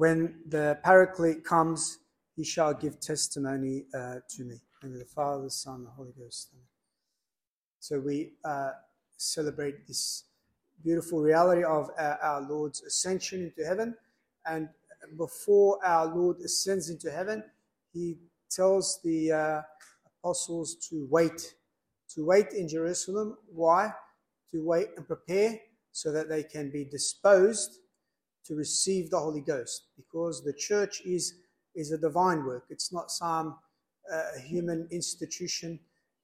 when the Paraclete comes, he shall give testimony uh, to me. And the Father, the Son, the Holy Ghost. So we uh, celebrate this beautiful reality of our, our, Lord's ascension into heaven. And before our Lord ascends into heaven, he tells the uh, apostles to wait, to wait in Jerusalem. Why? To wait and prepare so that they can be disposed to receive the Holy Ghost. Because the church is, is a divine work, it's not some uh, human institution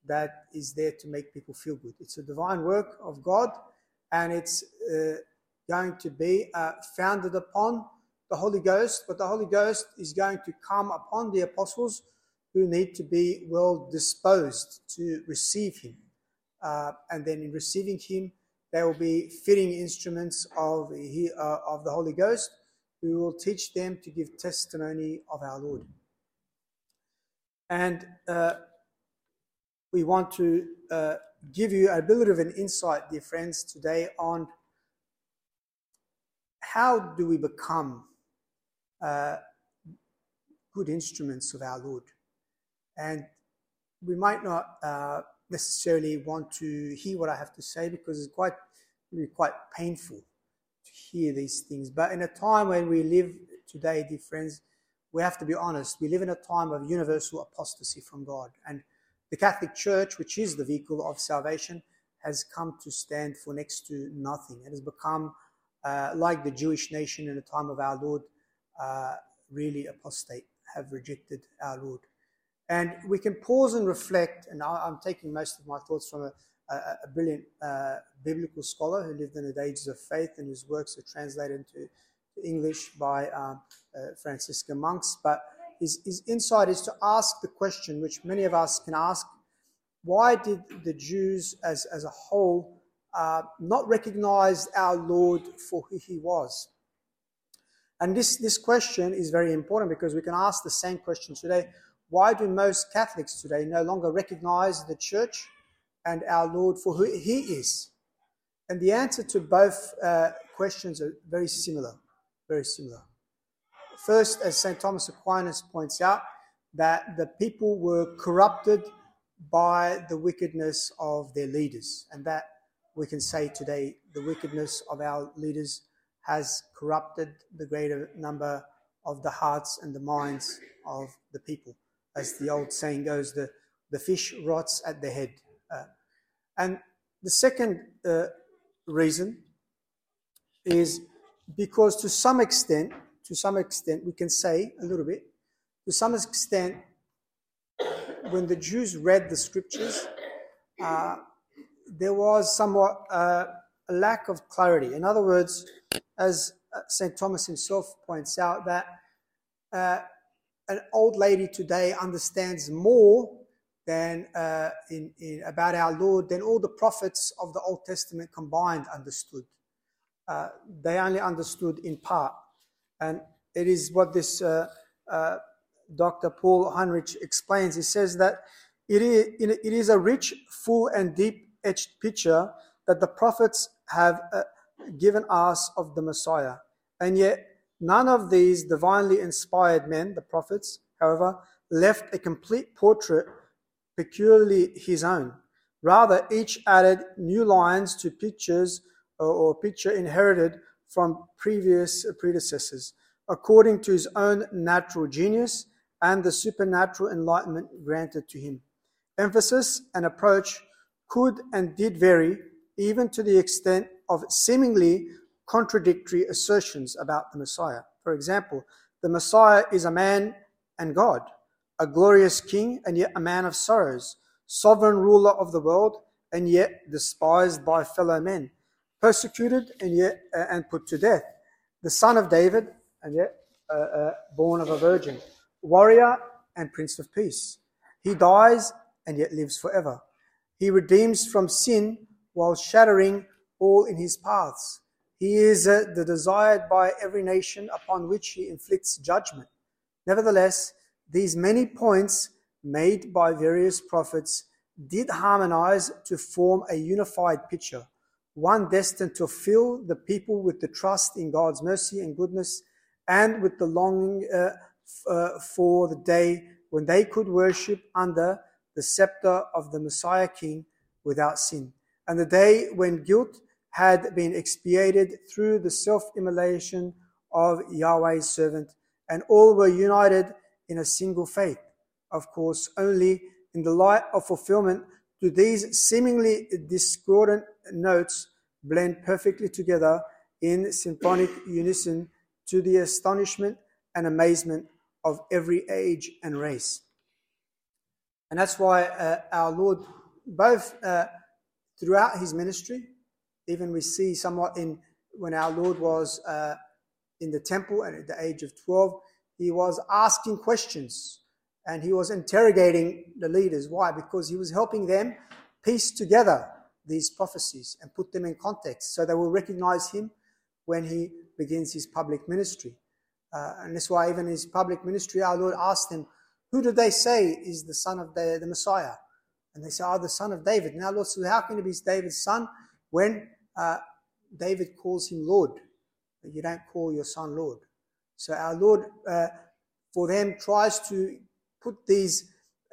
that is there to make people feel good. It's a divine work of God, and it's uh, going to be uh, founded upon the Holy Ghost, but the Holy Ghost is going to come upon the apostles who need to be well disposed to receive Him. Uh, and then in receiving Him, they will be fitting instruments of, uh, of the Holy Ghost who will teach them to give testimony of our Lord. And uh, we want to uh, give you a bit of an insight, dear friends, today on how do we become uh, good instruments of our Lord. And we might not uh, necessarily want to hear what I have to say because it's quite, really quite painful to hear these things. But in a time when we live today, dear friends, we have to be honest. We live in a time of universal apostasy from God. And the Catholic Church, which is the vehicle of salvation, has come to stand for next to nothing. It has become uh, like the Jewish nation in the time of our Lord, uh, really apostate, have rejected our Lord. And we can pause and reflect, and I, am taking most of my thoughts from a, a, brilliant uh, biblical scholar who lived in the ages of faith and whose works are translated into English by um, uh, Franciscan monks. But his, his insight is to ask the question, which many of us can ask why did the Jews as, as a whole uh, not recognize our Lord for who he was? And this, this question is very important because we can ask the same question today. Why do most Catholics today no longer recognize the church and our Lord for who he is? And the answer to both uh, questions are very similar. Very similar. First, as St. Thomas Aquinas points out, that the people were corrupted by the wickedness of their leaders. And that we can say today the wickedness of our leaders has corrupted the greater number of the hearts and the minds of the people. As the old saying goes, the, the fish rots at the head. Uh, and the second uh, reason is because to some extent, to some extent, we can say a little bit, to some extent, when the Jews read the scriptures, uh, there was somewhat uh, a lack of clarity. In other words, as uh, St. Thomas himself points out, that uh, an old lady today understands more than uh, in, in, about our Lord than all the prophets of the Old Testament combined understood. Uh, they only understood in part. And it is what this uh, uh, Dr. Paul Heinisch explains. He says that it is, it is a rich, full, and deep etched picture that the prophets have uh, given us of the Messiah. And yet, none of these divinely inspired men, the prophets, however, left a complete portrait peculiarly his own. Rather, each added new lines to pictures or, picture inherited from previous predecessors according to his own natural genius and the supernatural enlightenment granted to him. Emphasis and approach could and did vary, even to the extent of seemingly contradictory assertions about the Messiah. For example, the Messiah is a man and God, a glorious king and yet a man of sorrows, sovereign ruler of the world and yet despised by fellow men, persecuted and yet uh, and put to death, the son of David and yet uh, uh, born of a virgin, warrior and prince of peace. He dies and yet lives forever. He redeems from sin while shattering all in his paths. He is uh, the desired by every nation upon which he inflicts judgment. Nevertheless, these many points made by various prophets did harmonize to form a unified picture, one destined to fill the people with the trust in God's mercy and goodness and with the longing uh, uh, for the day when they could worship under the scepter of the Messiah King without sin, and the day when guilt had been expiated through the self immolation of Yahweh's servant, and all were united in a single faith. Of course, only in the light of fulfillment do these seemingly discordant notes blend perfectly together in symphonic unison to the astonishment and amazement of every age and race. And that's why uh, our Lord, both uh, throughout his ministry, even we see somewhat in when our Lord was uh, in the temple at the age of 12, he was asking questions and he was interrogating the leaders. Why? Because he was helping them piece together these prophecies and put them in context so they will recognize him when he begins his public ministry. Uh, and that's why even his public ministry, our Lord asked them, Who do they say is the son of the, the Messiah? And they say, Oh, the son of David. Now, Lord, so how can he be David's son when uh, David calls him Lord? You don't call your son Lord. So our Lord, uh, for them, tries to put these,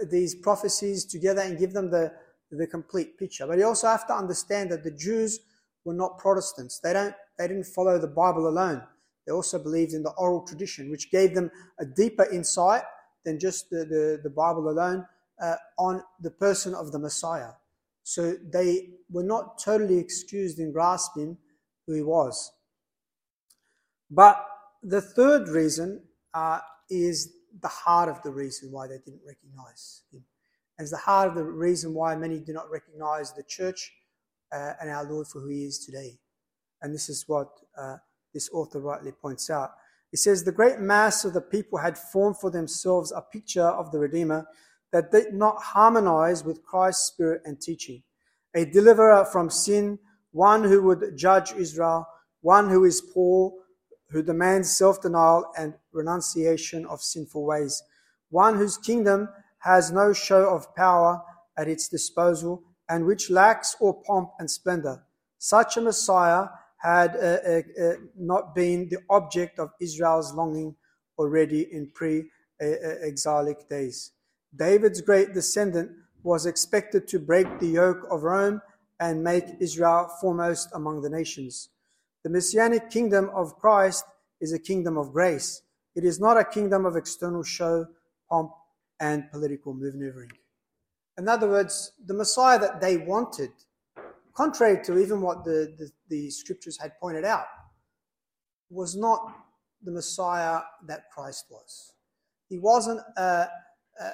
these prophecies together and give them the, the complete picture. But you also have to understand that the Jews were not Protestants. They don't they didn't follow the Bible alone. They also believed in the oral tradition, which gave them a deeper insight than just the, the, the Bible alone uh, on the person of the Messiah. So they were not totally excused in grasping who he was. But the third reason uh, is the heart of the reason why they didn't recognize him. It's the heart of the reason why many do not recognize the church uh, and our Lord for who he is today. And this is what uh, this author rightly points out. He says, The great mass of the people had formed for themselves a picture of the Redeemer that did not harmonize with Christ's spirit and teaching. A deliverer from sin, one who would judge Israel, one who is poor, who demands self denial and renunciation of sinful ways, one whose kingdom has no show of power at its disposal and which lacks all pomp and splendor. Such a Messiah had uh, uh, uh, not been the object of Israel's longing already in pre exilic days. David's great descendant was expected to break the yoke of Rome and make Israel foremost among the nations. The messianic kingdom of Christ is a kingdom of grace. It is not a kingdom of external show, pomp, and political maneuvering. In other words, the Messiah that they wanted contrary to even what the, the, the scriptures had pointed out, was not the Messiah that Christ was. He wasn't uh, uh,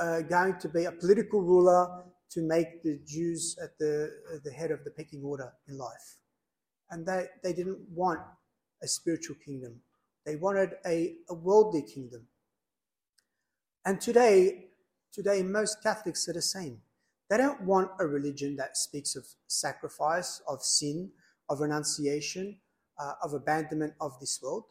uh, going to be a political ruler to make the Jews at the, at the head of the pecking order in life. And they, they didn't want a spiritual kingdom. They wanted a, a worldly kingdom. And today, today most Catholics are the same. They don't want a religion that speaks of sacrifice, of sin, of renunciation, uh, of abandonment of this world.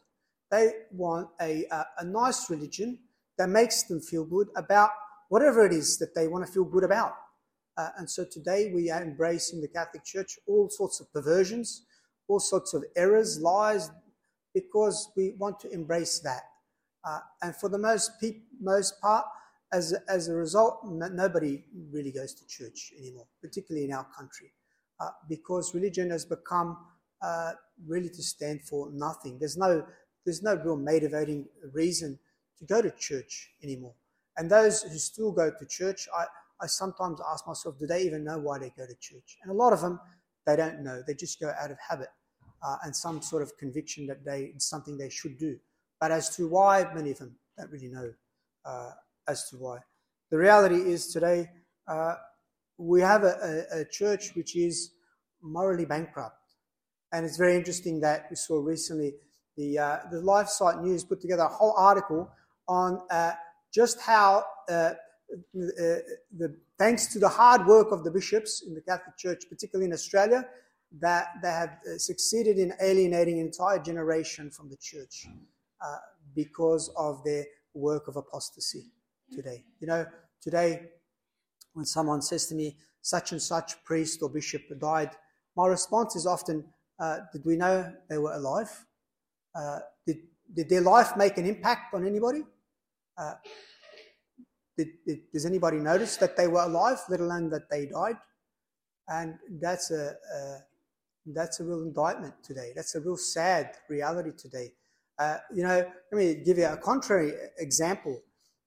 They want a, a, nice religion that makes them feel good about whatever it is that they want to feel good about. Uh, and so today we are embracing the Catholic Church all sorts of perversions, all sorts of errors, lies, because we want to embrace that. Uh, and for the most, most part, as, as a result, nobody really goes to church anymore, particularly in our country, uh, because religion has become uh, really to stand for nothing. There's no, there's no real motivating reason to go to church anymore. And those who still go to church, I, I sometimes ask myself, do they even know why they go to church? And a lot of them, they don't know. They just go out of habit uh, and some sort of conviction that they, it's something they should do. But as to why, many of them don't really know uh, as to why. The reality is today uh, we have a, a, a, church which is morally bankrupt. And it's very interesting that we saw recently the, uh, the LifeSite News put together a whole article on uh, just how, uh, the, thanks to the hard work of the bishops in the Catholic Church, particularly in Australia, that they have uh, succeeded in alienating an entire generation from the church because of their work of apostasy today. You know, today, when someone says to me, such and such priest or bishop died, my response is often, uh, did we know they were alive? Uh, did, did their life make an impact on anybody? Did, did, does anybody notice that they were alive, let alone that they died? And that's a, a that's a real indictment today. That's a real sad reality today. Uh, you know, let me give you a contrary example.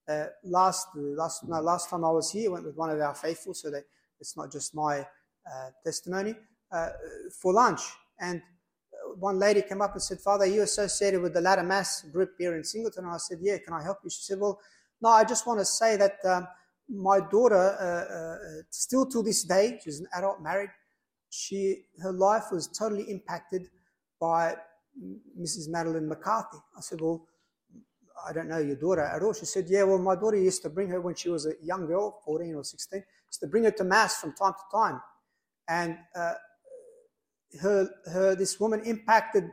Uh, last last no, last time I was here, I went with one of our faithful, so that it's not just my uh, testimony uh, for lunch. And one lady came up and said, "Father, you associated with the Latin Mass group here in Singleton?" And I said, "Yeah, can I help you?" She said, "Well, no, I just want to say that um, my daughter, uh, still to this day, she's an adult, married." she her life was totally impacted by Mrs. Madeline McCarthy. I said, Well, I don't know your daughter at all. She said, Yeah, well, my daughter used to bring her when she was a young girl, 14 or 16, used to bring her to Mass from time to time. And uh, her, her, this woman impacted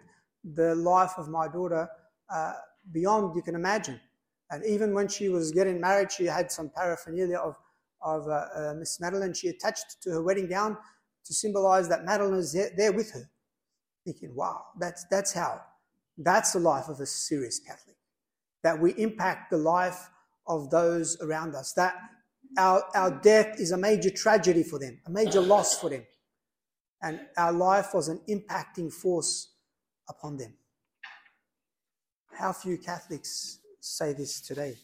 the life of my daughter uh, beyond you can imagine. And even when she was getting married, she had some paraphernalia of, of uh, uh Miss Madeline. She attached to her wedding gown to symbolize that Madeline is there with her. Thinking, wow, that's, that's how, that's the life of a serious Catholic. That we impact the life of those around us. That our, our death is a major tragedy for them, a major loss for them. And our life was an impacting force upon them. How few Catholics say this today?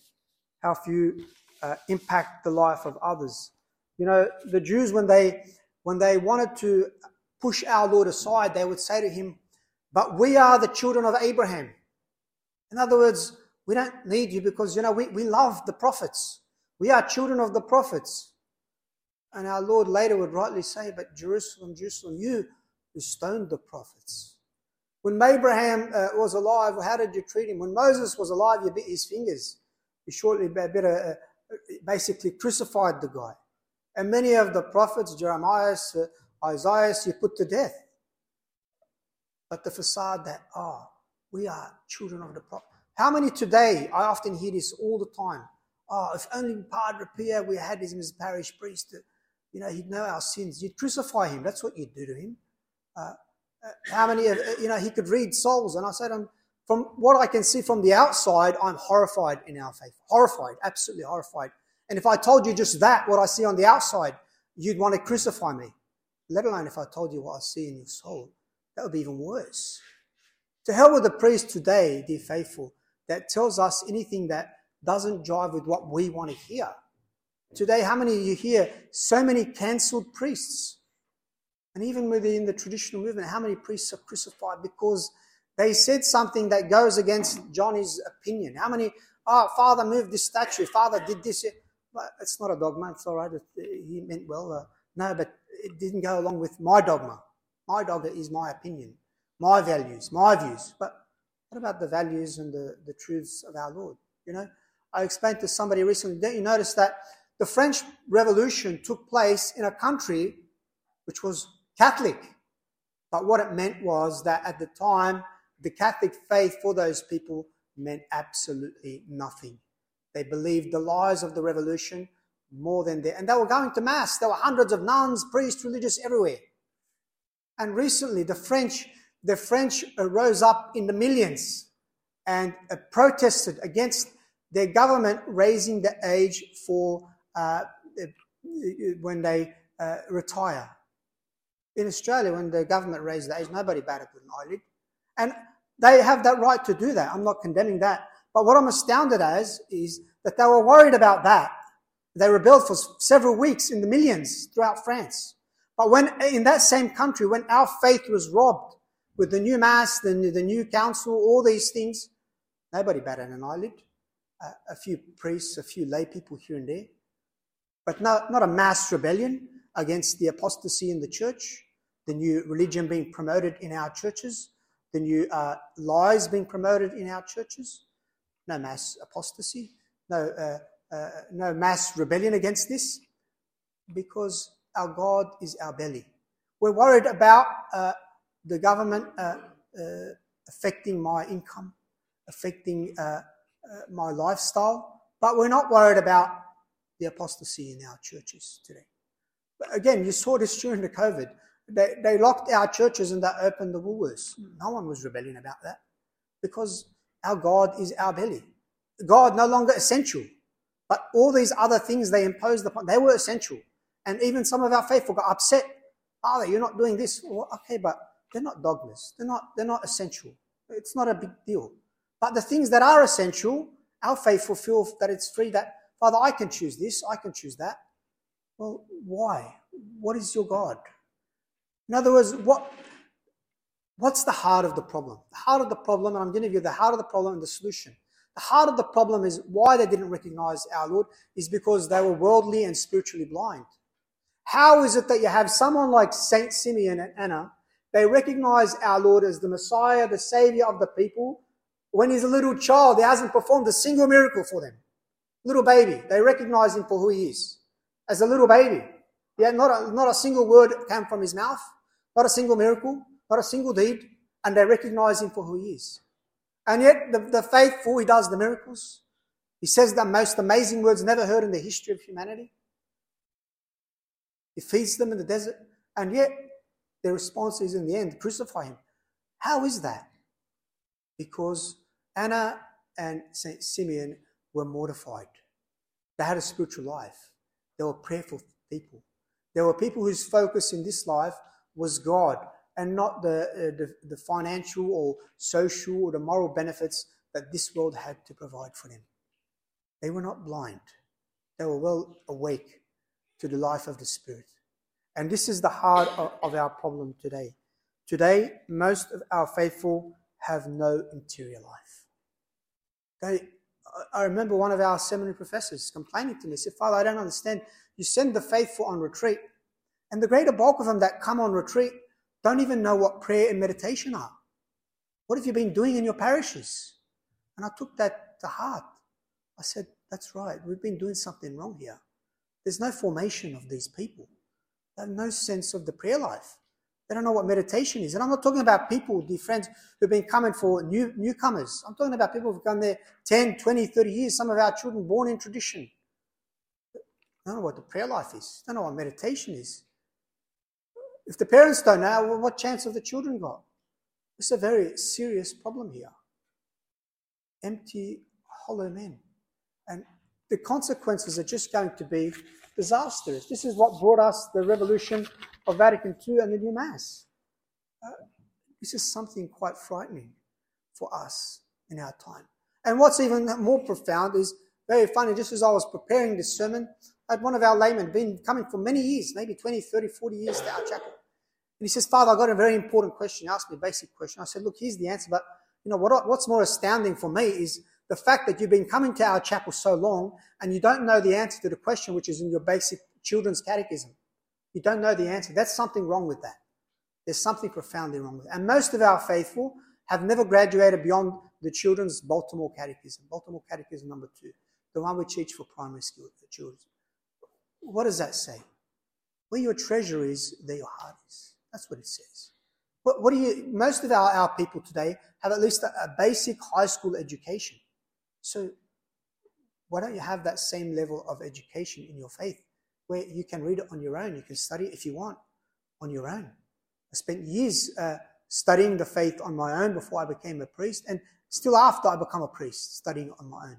How few uh, impact the life of others? You know, the Jews, when they when they wanted to push our Lord aside, they would say to him, But we are the children of Abraham. In other words, we don't need you because, you know, we, we love the prophets. We are children of the prophets. And our Lord later would rightly say, But Jerusalem, Jerusalem, you who stoned the prophets. When Abraham uh, was alive, how did you treat him? When Moses was alive, you bit his fingers. You shortly better, uh, basically crucified the guy. And many of the prophets, Jeremiah, Isaiah, you put to death. But the facade that, oh, we are children of the prophet. How many today, I often hear this all the time. Oh, if only Padre Pio, we had him as parish priest, you know, he'd know our sins. You'd crucify him. That's what you'd do to him. Uh, uh how many, of, you know, he could read souls. And I said, um, from what I can see from the outside, I'm horrified in our faith. Horrified, absolutely horrified. And if I told you just that, what I see on the outside, you'd want to crucify me. Let alone if I told you what I see in your soul. That would be even worse. To hell with the priest today, dear faithful, that tells us anything that doesn't jive with what we want to hear. Today, how many of you hear so many cancelled priests? And even within the traditional movement, how many priests are crucified because they said something that goes against Johnny's opinion? How many, oh, Father moved this statue, Father did this it's not a dogma. It's all right. He meant well. Uh, no, but it didn't go along with my dogma. My dogma is my opinion, my values, my views. But what about the values and the, the truths of our Lord? You know, I explained to somebody recently, don't you notice that the French Revolution took place in a country which was Catholic? But what it meant was that at the time, the Catholic faith for those people meant absolutely nothing. They believed the lies of the revolution more than they, and they were going to mass. There were hundreds of nuns, priests, religious everywhere. And recently, the French, the French rose up in the millions and protested against their government raising the age for uh when they uh, retire. In Australia, when the government raised the age, nobody batted an eyelid. And they have that right to do that. I'm not condemning that. But what I'm astounded as is that they were worried about that. They rebelled for several weeks in the millions throughout France. But when in that same country, when our faith was robbed with the new mass, the, the new council, all these things, nobody batted an eyelid. Uh, a few priests, a few lay people here and there. But not, not a mass rebellion against the apostasy in the church, the new religion being promoted in our churches, the new uh, lies being promoted in our churches. No mass apostasy no, uh, uh, no mass rebellion against this because our God is our belly. We're worried about uh, the government uh, uh, affecting my income, affecting my lifestyle, but we're not worried about the apostasy in our churches today. But again, you saw this during the COVID. They, they locked our churches and they opened the Woolworths. No one was rebelling about that because our God is our belly. God no longer essential. But all these other things they imposed upon, they were essential. And even some of our faithful got upset. Father, you're not doing this. Well, okay, but they're not dogmas. They're not, they're not essential. It's not a big deal. But the things that are essential, our faithful feel that it's free that, Father, I can choose this, I can choose that. Well, why? What is your God? In other words, what, what's the heart of the problem? The heart of the problem, and I'm going to give you the heart of the problem and the solution. The heart of the problem is why they didn't recognize our Lord is because they were worldly and spiritually blind. How is it that you have someone like Saint Simeon and Anna? They recognize our Lord as the Messiah, the Savior of the people. When he's a little child, he hasn't performed a single miracle for them. Little baby, they recognize him for who he is. As a little baby, yet not a, not a single word came from his mouth, not a single miracle, not a single deed, and they recognize him for who he is. And yet, the, the faithful, he does the miracles. He says the most amazing words never heard in the history of humanity. He feeds them in the desert. And yet, their response is in the end, crucify him. How is that? Because Anna and St. Simeon were mortified. They had a spiritual life. They were prayerful people. They were people whose focus in this life was God and not the, uh, the, the financial or social or the moral benefits that this world had to provide for them. They were not blind, they were well awake to the life of the Spirit. And this is the heart of, of our problem today. Today, most of our faithful have no interior life. They, I remember one of our seminary professors complaining to me, said, Father, I don't understand. You send the faithful on retreat, and the greater bulk of them that come on retreat don't even know what prayer and meditation are. What have you been doing in your parishes? And I took that to heart. I said, That's right. We've been doing something wrong here. There's no formation of these people. They have no sense of the prayer life. They don't know what meditation is. And I'm not talking about people, dear friends, who've been coming for new, newcomers. I'm talking about people who've gone there 10, 20, 30 years. Some of our children born in tradition. They don't know what the prayer life is. They don't know what meditation is. If the parents don't know, well, what chance have the children got? It's a very serious problem here. Empty, hollow men. And the consequences are just going to be disastrous. This is what brought us the revolution of Vatican II and the new Mass. Uh, this is something quite frightening for us in our time. And what's even more profound is very funny. Just as I was preparing this sermon, I had one of our laymen been coming for many years, maybe 20, 30, 40 years to our chapel. And he says, Father, I've got a very important question. He asked me a basic question. I said, look, here's the answer. But, you know, what, what's more astounding for me is the fact that you've been coming to our chapel so long and you don't know the answer to the question which is in your basic children's catechism. You don't know the answer. That's something wrong with that. There's something profoundly wrong with it. And most of our faithful have never graduated beyond the children's Baltimore Catechism, Baltimore Catechism number two, the one we teach for primary school for children. What does that say? Where your treasure is, there your heart is. That's what it says. What, what do you, most of our, our people today have at least a, a basic high school education. So why don't you have that same level of education in your faith where you can read it on your own? You can study it if you want on your own. I spent years uh, studying the faith on my own before I became a priest, and still after I become a priest, studying on my own,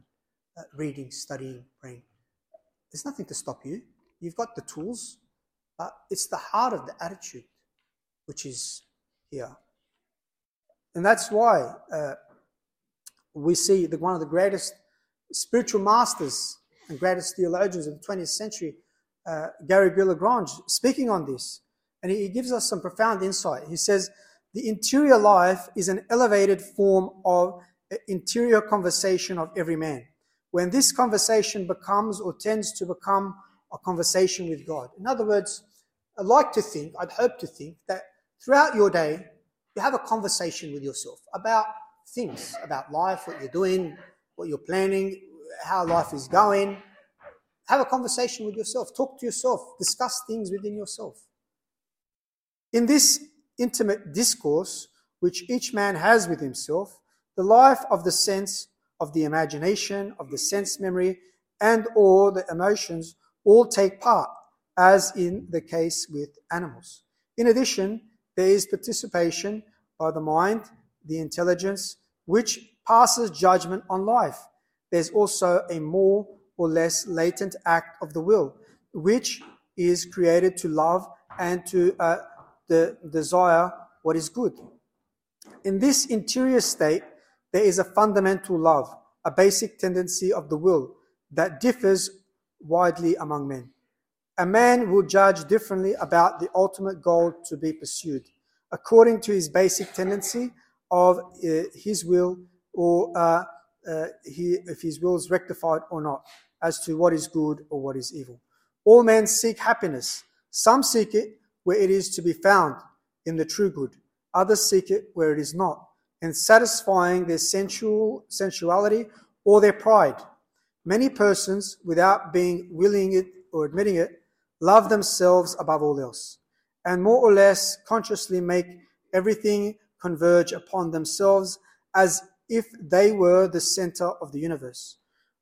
uh, reading, studying, praying. There's nothing to stop you. You've got the tools, but it's the heart of the attitude which is here. And that's why uh, we see that one of the greatest spiritual masters and greatest theologians of the 20th century, uh, Garrigou-Lagrange, speaking on this. And he, gives us some profound insight. He says, the interior life is an elevated form of uh, interior conversation of every man. When this conversation becomes or tends to become a conversation with God. In other words, I'd like to think, I'd hope to think that throughout your day, you have a conversation with yourself about things, about life, what you're doing, what you're planning, how life is going. Have a conversation with yourself. Talk to yourself. Discuss things within yourself. In this intimate discourse, which each man has with himself, the life of the sense, of the imagination, of the sense memory, and or the emotions all take part, as in the case with animals. In addition, there is participation by the mind, the intelligence, which passes judgment on life. There's also a more or less latent act of the will, which is created to love and to uh, the desire what is good. In this interior state, there is a fundamental love, a basic tendency of the will that differs widely among men. A man will judge differently about the ultimate goal to be pursued, according to his basic tendency of uh, his will or uh, uh, he, if his will is rectified or not, as to what is good or what is evil. All men seek happiness. Some seek it where it is to be found in the true good. Others seek it where it is not, in satisfying their sensual sensuality or their pride. Many persons, without being willing it or admitting it, love themselves above all else, and more or less consciously make everything converge upon themselves as if they were the center of the universe.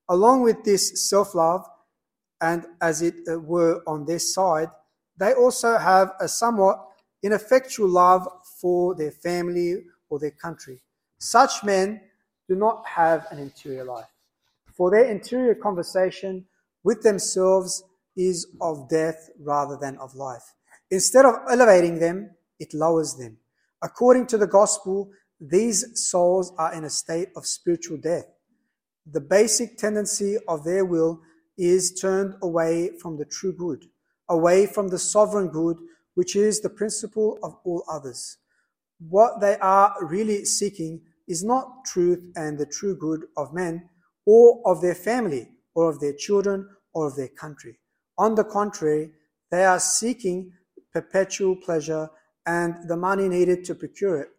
Along with this self love, and as it uh, were on their side, they also have a somewhat ineffectual love for their family or their country. Such men do not have an interior life, for their interior conversation with themselves is of death rather than of life. Instead of elevating them, it lowers them. According to the gospel, these souls are in a state of spiritual death. The basic tendency of their will is turned away from the true good, away from the sovereign good, which is the principle of all others. What they are really seeking is not truth and the true good of men or of their family or of their children or of their country. On the contrary, they are seeking perpetual pleasure and the money needed to procure it.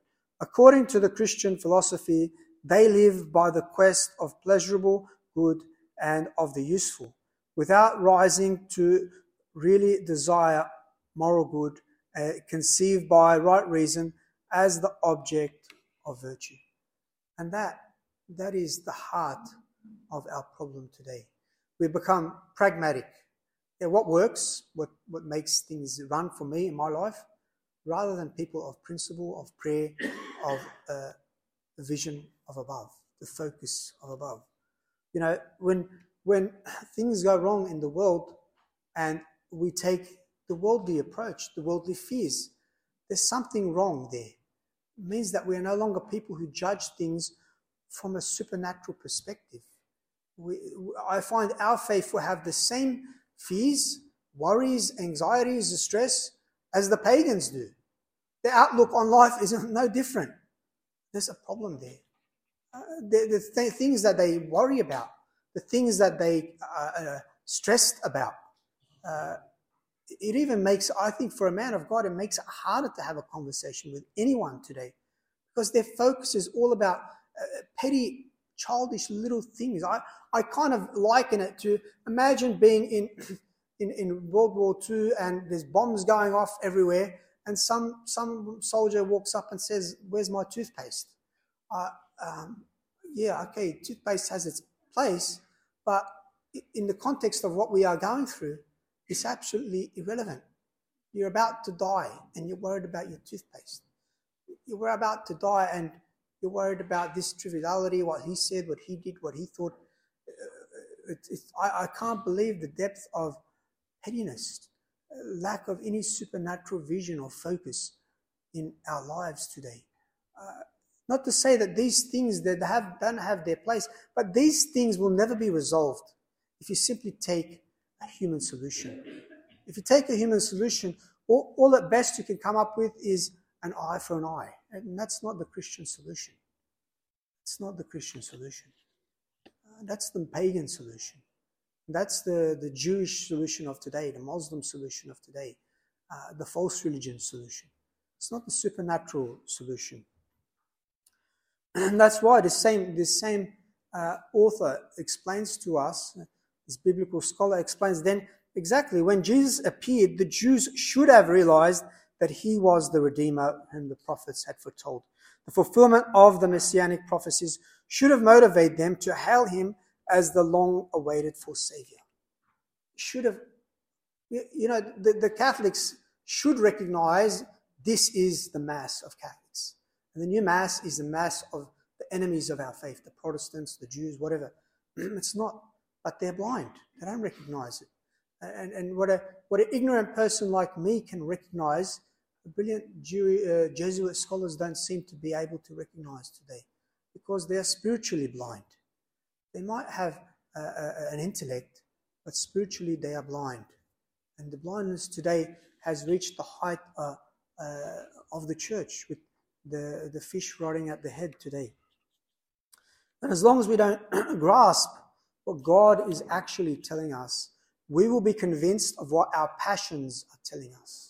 According to the Christian philosophy, they live by the quest of pleasurable good and of the useful, without rising to really desire moral good, uh, conceived by right reason as the object of virtue. And that, that is the heart of our problem today. We become pragmatic. Yeah, what works, what, what makes things run for me in my life, rather than people of principle, of prayer, of uh, vision of above, the focus of above. You know, when when things go wrong in the world and we take the worldly approach, the worldly fears, there's something wrong there. It means that we are no longer people who judge things from a supernatural perspective. We, I find our faith will have the same fears, worries, anxieties, stress as the pagans do. Their outlook on life is no different. There's a problem there. Uh, the, the th- things that they worry about, the things that they are uh, uh, stressed about, uh, it even makes, I think, for a man of God, it makes it harder to have a conversation with anyone today because their focus is all about uh, petty, childish little things. I, I kind of liken it to imagine being in, in, in World War II and there's bombs going off everywhere and some some soldier walks up and says, "Where's my toothpaste?" Uh, um, yeah, okay, toothpaste has its place, but in the context of what we are going through, it's absolutely irrelevant. You're about to die, and you're worried about your toothpaste. You're about to die, and you're worried about this triviality, what he said, what he did, what he thought. Uh, it, it, I, I can't believe the depth of pettiness lack of any supernatural vision or focus in our lives today. Uh, not to say that these things that have don't have their place, but these things will never be resolved if you simply take a human solution. If you take a human solution, all, all at best you can come up with is an eye for an eye, and that's not the Christian solution. It's not the Christian solution. Uh, that's the pagan solution. That's the, the Jewish solution of today, the Muslim solution of today, uh, the false religion solution. It's not the supernatural solution. And that's why the same, this same uh, author explains to us, this biblical scholar explains then exactly when Jesus appeared, the Jews should have realized that he was the Redeemer whom the prophets had foretold. The fulfillment of the messianic prophecies should have motivated them to hail him as the long awaited for Savior. Should have, you know, the, the Catholics should recognize this is the Mass of Catholics. And the new Mass is the Mass of the enemies of our faith, the Protestants, the Jews, whatever. it's not, but they're blind. They don't recognize it. And, and what, a, what an ignorant person like me can recognize, brilliant Jew, uh, Jesuit scholars don't seem to be able to recognize today because they're spiritually blind. They might have uh, uh, an intellect, but spiritually they are blind. And the blindness today has reached the height uh, uh, of the church with the, the fish rotting at the head today. And as long as we don't grasp what God is actually telling us, we will be convinced of what our passions are telling us.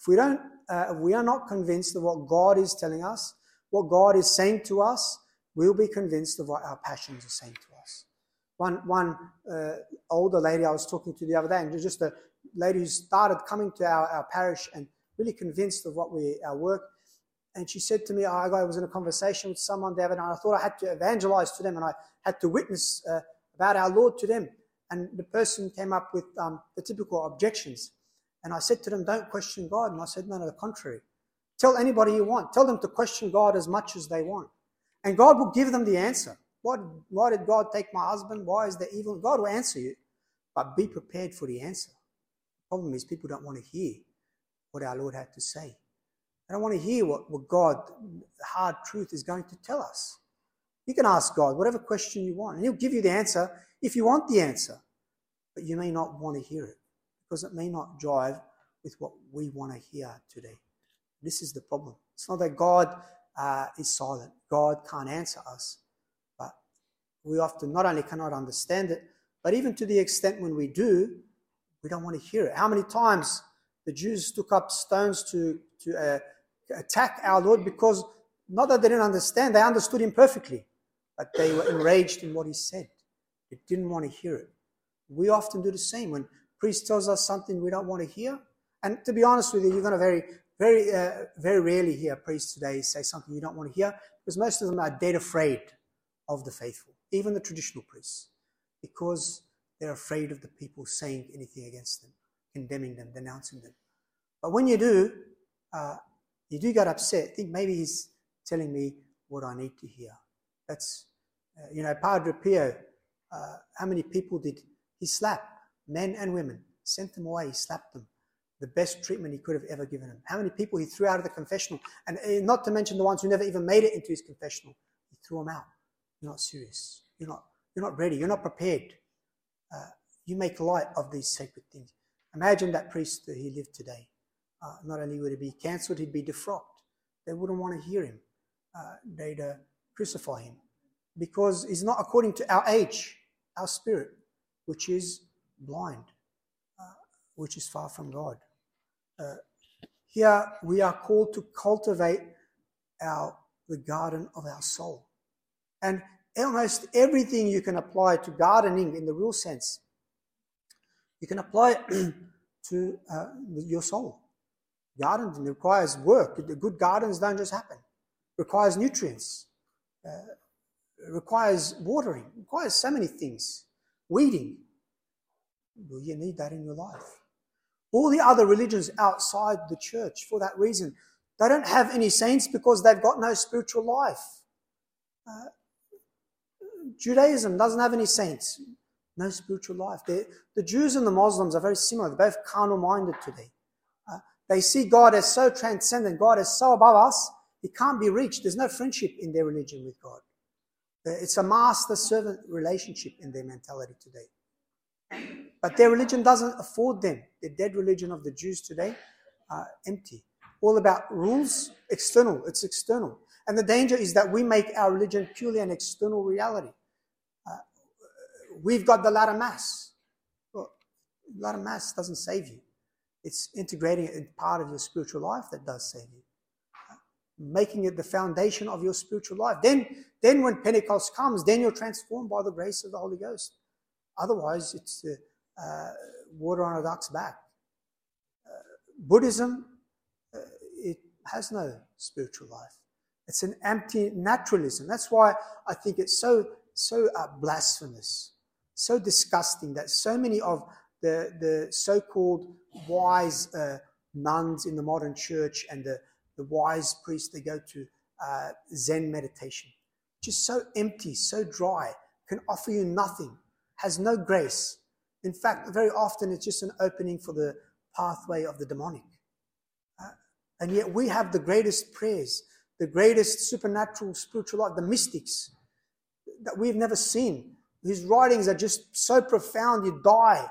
If we don't, uh, if we are not convinced of what God is telling us, what God is saying to us, we'll be convinced of what our passions are saying to us. One, one uh, older lady I was talking to the other day, and just a lady who started coming to our, our parish and really convinced of what we, our work. And she said to me, I was in a conversation with someone the other night. I thought I had to evangelize to them and I had to witness uh, about our Lord to them. And the person came up with um, the typical objections. And I said to them, Don't question God. And I said, No, no, the contrary. Tell anybody you want. Tell them to question God as much as they want. And God will give them the answer. Why, why did God take my husband? Why is there evil? God will answer you. But be prepared for the answer. The problem is people don't want to hear what our Lord had to say. They don't want to hear what, what God, the hard truth, is going to tell us. You can ask God whatever question you want, and He'll give you the answer if you want the answer. But you may not want to hear it because it may not jive with what we want to hear today. This is the problem. It's not that God uh, is silent, God can't answer us. But we often not only cannot understand it, but even to the extent when we do, we don't want to hear it. How many times the Jews took up stones to, to uh, attack our Lord because not that they didn't understand, they understood him perfectly, but they were enraged in what he said. They didn't want to hear it. We often do the same when priest tells us something we don't want to hear. And to be honest with you, you're going to very, very, uh, very rarely hear a priest today say something you don't want to hear because most of them are dead afraid of the faithful, even the traditional priests, because they're afraid of the people saying anything against them, condemning them, denouncing them. But when you do, uh, you do get upset. Think maybe he's telling me what I need to hear. That's, uh, you know, Padre Pio, uh, how many people did he slap? Men and women. Sent them away, he slapped them. The best treatment he could have ever given them. How many people he threw out of the confessional? And uh, not to mention the ones who never even made it into his confessional. He threw them out. You're not serious. You're not, you're not ready. You're not prepared. Uh, you make light of these sacred things. Imagine that priest that he lived today uh, not only would he be cancelled, he'd be defrocked. They wouldn't want to hear him. Uh, they'd uh, crucify him because he's not according to our age, our spirit, which is blind, uh, which is far from God. Uh, here we are called to cultivate our the garden of our soul, and almost everything you can apply to gardening in the real sense, you can apply it to uh, your soul. Gardening requires work. Good gardens don't just happen. It requires nutrients. Uh, requires watering. It requires so many things. Weeding. Well, you need that in your life. All the other religions outside the church, for that reason, they don't have any saints because they've got no spiritual life. Uh, Judaism doesn't have any saints, no spiritual life. They're, the Jews and the Muslims are very similar. They're both carnal minded today. They see God as so transcendent, God is so above us, he can't be reached. There's no friendship in their religion with God. Uh, it's a master servant relationship in their mentality today. But their religion doesn't afford them. The dead religion of the Jews today are empty. All about rules, external. It's external. And the danger is that we make our religion purely an external reality. Uh, we've got the Latin mass. Well, Latin mass doesn't save you. It's integrating it in part of your spiritual life that does save you. Making it the foundation of your spiritual life. Then, then when Pentecost comes, then you're transformed by the grace of the Holy Ghost. Otherwise, it's uh, uh, water on a duck's back. Uh, Buddhism, it has no spiritual life. It's an empty naturalism. That's why I think it's so so blasphemous, so disgusting that so many of the, the so-called wise nuns in the modern church and the, the wise priests, they go to uh, Zen meditation. just so empty, so dry, can offer you nothing, has no grace. In fact, very often it's just an opening for the pathway of the demonic. Uh, and yet we have the greatest prayers, the greatest supernatural spiritual life, the mystics that we've never seen. whose writings are just so profound, you die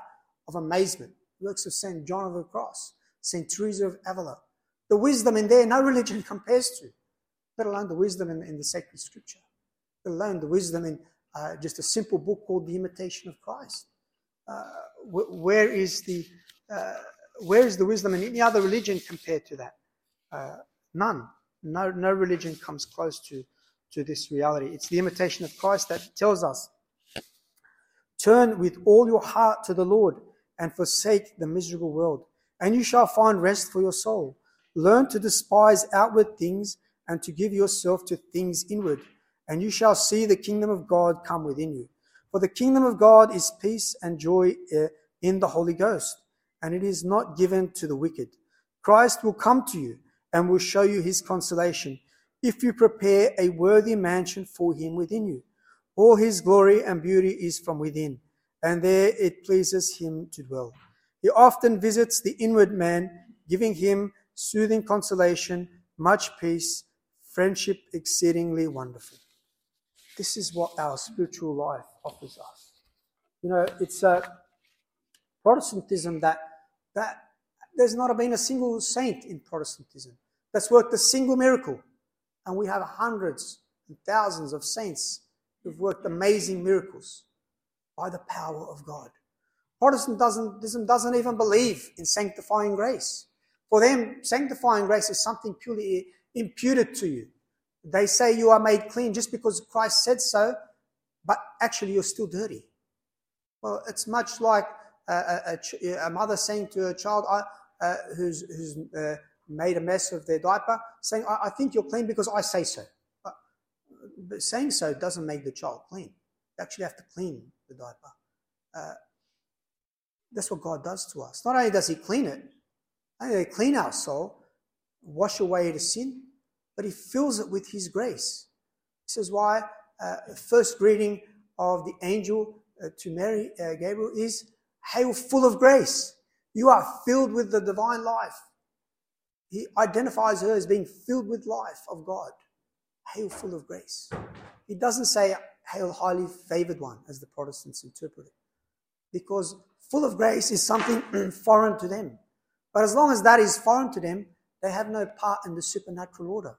of amazement. Works of St. John of the Cross, St. Teresa of Avila. The wisdom in there, no religion compares to, let alone the wisdom in, in the sacred scripture, let alone the wisdom in uh, just a simple book called The Imitation of Christ. Uh, wh- where is the uh, where is the wisdom in any other religion compared to that? Uh, none. No, no religion comes close to, to this reality. It's the imitation of Christ that tells us Turn with all your heart to the Lord and forsake the miserable world, and you shall find rest for your soul. Learn to despise outward things and to give yourself to things inward, and you shall see the kingdom of God come within you. For the kingdom of God is peace and joy uh, in the Holy Ghost, and it is not given to the wicked. Christ will come to you and will show you his consolation if you prepare a worthy mansion for him within you. All his glory and beauty is from within, and there it pleases him to dwell. He often visits the inward man, giving him soothing consolation, much peace, friendship exceedingly wonderful. This is what our spiritual life offers us. You know, it's a Protestantism that that there's not been a single saint in Protestantism that's worked a single miracle. And we have hundreds and thousands of saints who've worked amazing miracles by the power of God. Protestantism doesn't even believe in sanctifying grace. For them, sanctifying grace is something purely imputed to you. They say you are made clean just because Christ said so, but actually you're still dirty. Well, it's much like a, a, a mother saying to her child uh, who's, who's uh, made a mess of their diaper, saying, I, I think you're clean because I say so. But, but, saying so doesn't make the child clean. You actually have to clean the diaper. Uh, that's what God does to us. Not only does He clean it, only clean our soul, wash away the sin, but He fills it with His grace. This is why uh, first greeting of the angel uh, to Mary, uh, Gabriel, is Hail, full of grace. You are filled with the divine life. He identifies her as being filled with life of God. Hail, full of grace. He doesn't say, Hail, highly favored one, as the Protestants interpret it, because full of grace is something foreign to them. But as long as that is foreign to them, they have no part in the supernatural order.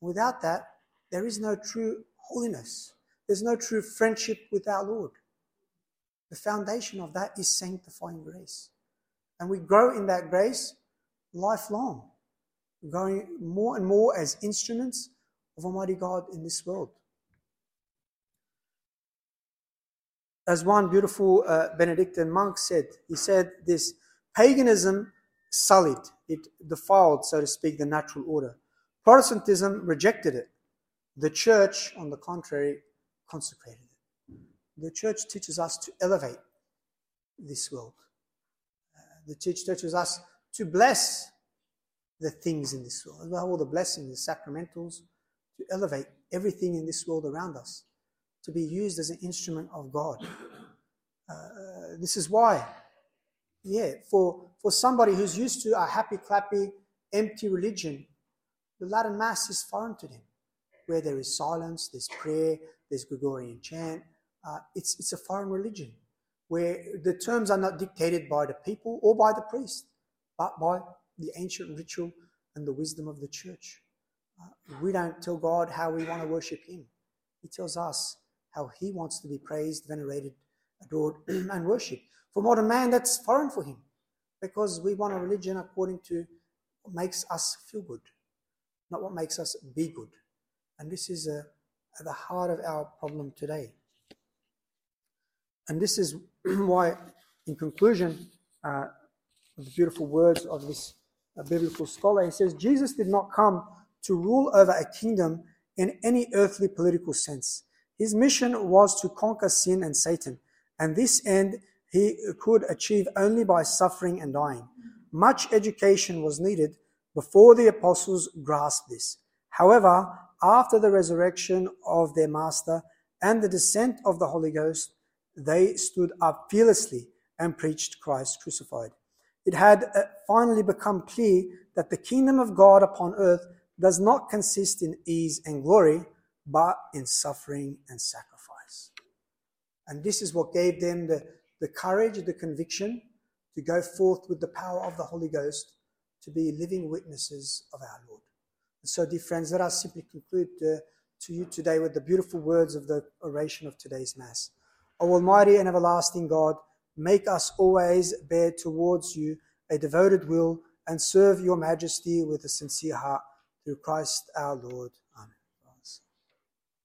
Without that, there is no true holiness. There's no true friendship with our Lord. The foundation of that is sanctifying grace. And we grow in that grace lifelong, growing more and more as instruments of Almighty God in this world. As one beautiful uh, Benedictine monk said, he said this paganism sullied, it defiled, so to speak, the natural order. Protestantism rejected it. The church, on the contrary, consecrated it the church teaches us to elevate this world. Uh, the church teaches us to bless the things in this world, all the blessings, the sacramentals, to elevate everything in this world around us, to be used as an instrument of God. Uh, this is why, yeah, for, for somebody who's used to a happy, clappy, empty religion, the Latin Mass is foreign to them, where there is silence, there's prayer, there's Gregorian chant, uh, it's, it's a foreign religion where the terms are not dictated by the people or by the priest, but by the ancient ritual and the wisdom of the church. Uh, we don't tell God how we want to worship Him. He tells us how He wants to be praised, venerated, adored, and worshipped. For modern man, that's foreign for him because we want a religion according to what makes us feel good, not what makes us be good. And this is uh, at the heart of our problem today. And this is why, in conclusion, uh, the beautiful words of this uh, biblical scholar, he says, Jesus did not come to rule over a kingdom in any earthly political sense. His mission was to conquer sin and Satan, and this end he could achieve only by suffering and dying. Much education was needed before the apostles grasped this. However, after the resurrection of their master and the descent of the Holy Ghost, they stood up fearlessly and preached Christ crucified. It had uh, finally become clear that the kingdom of God upon earth does not consist in ease and glory, but in suffering and sacrifice. And this is what gave them the, the courage, the conviction to go forth with the power of the Holy Ghost to be living witnesses of our Lord. And so, dear friends, let us simply conclude uh, to you today with the beautiful words of the oration of today's Mass. O Almighty and everlasting God, make us always bear towards you a devoted will and serve your majesty with a sincere heart through Christ our Lord.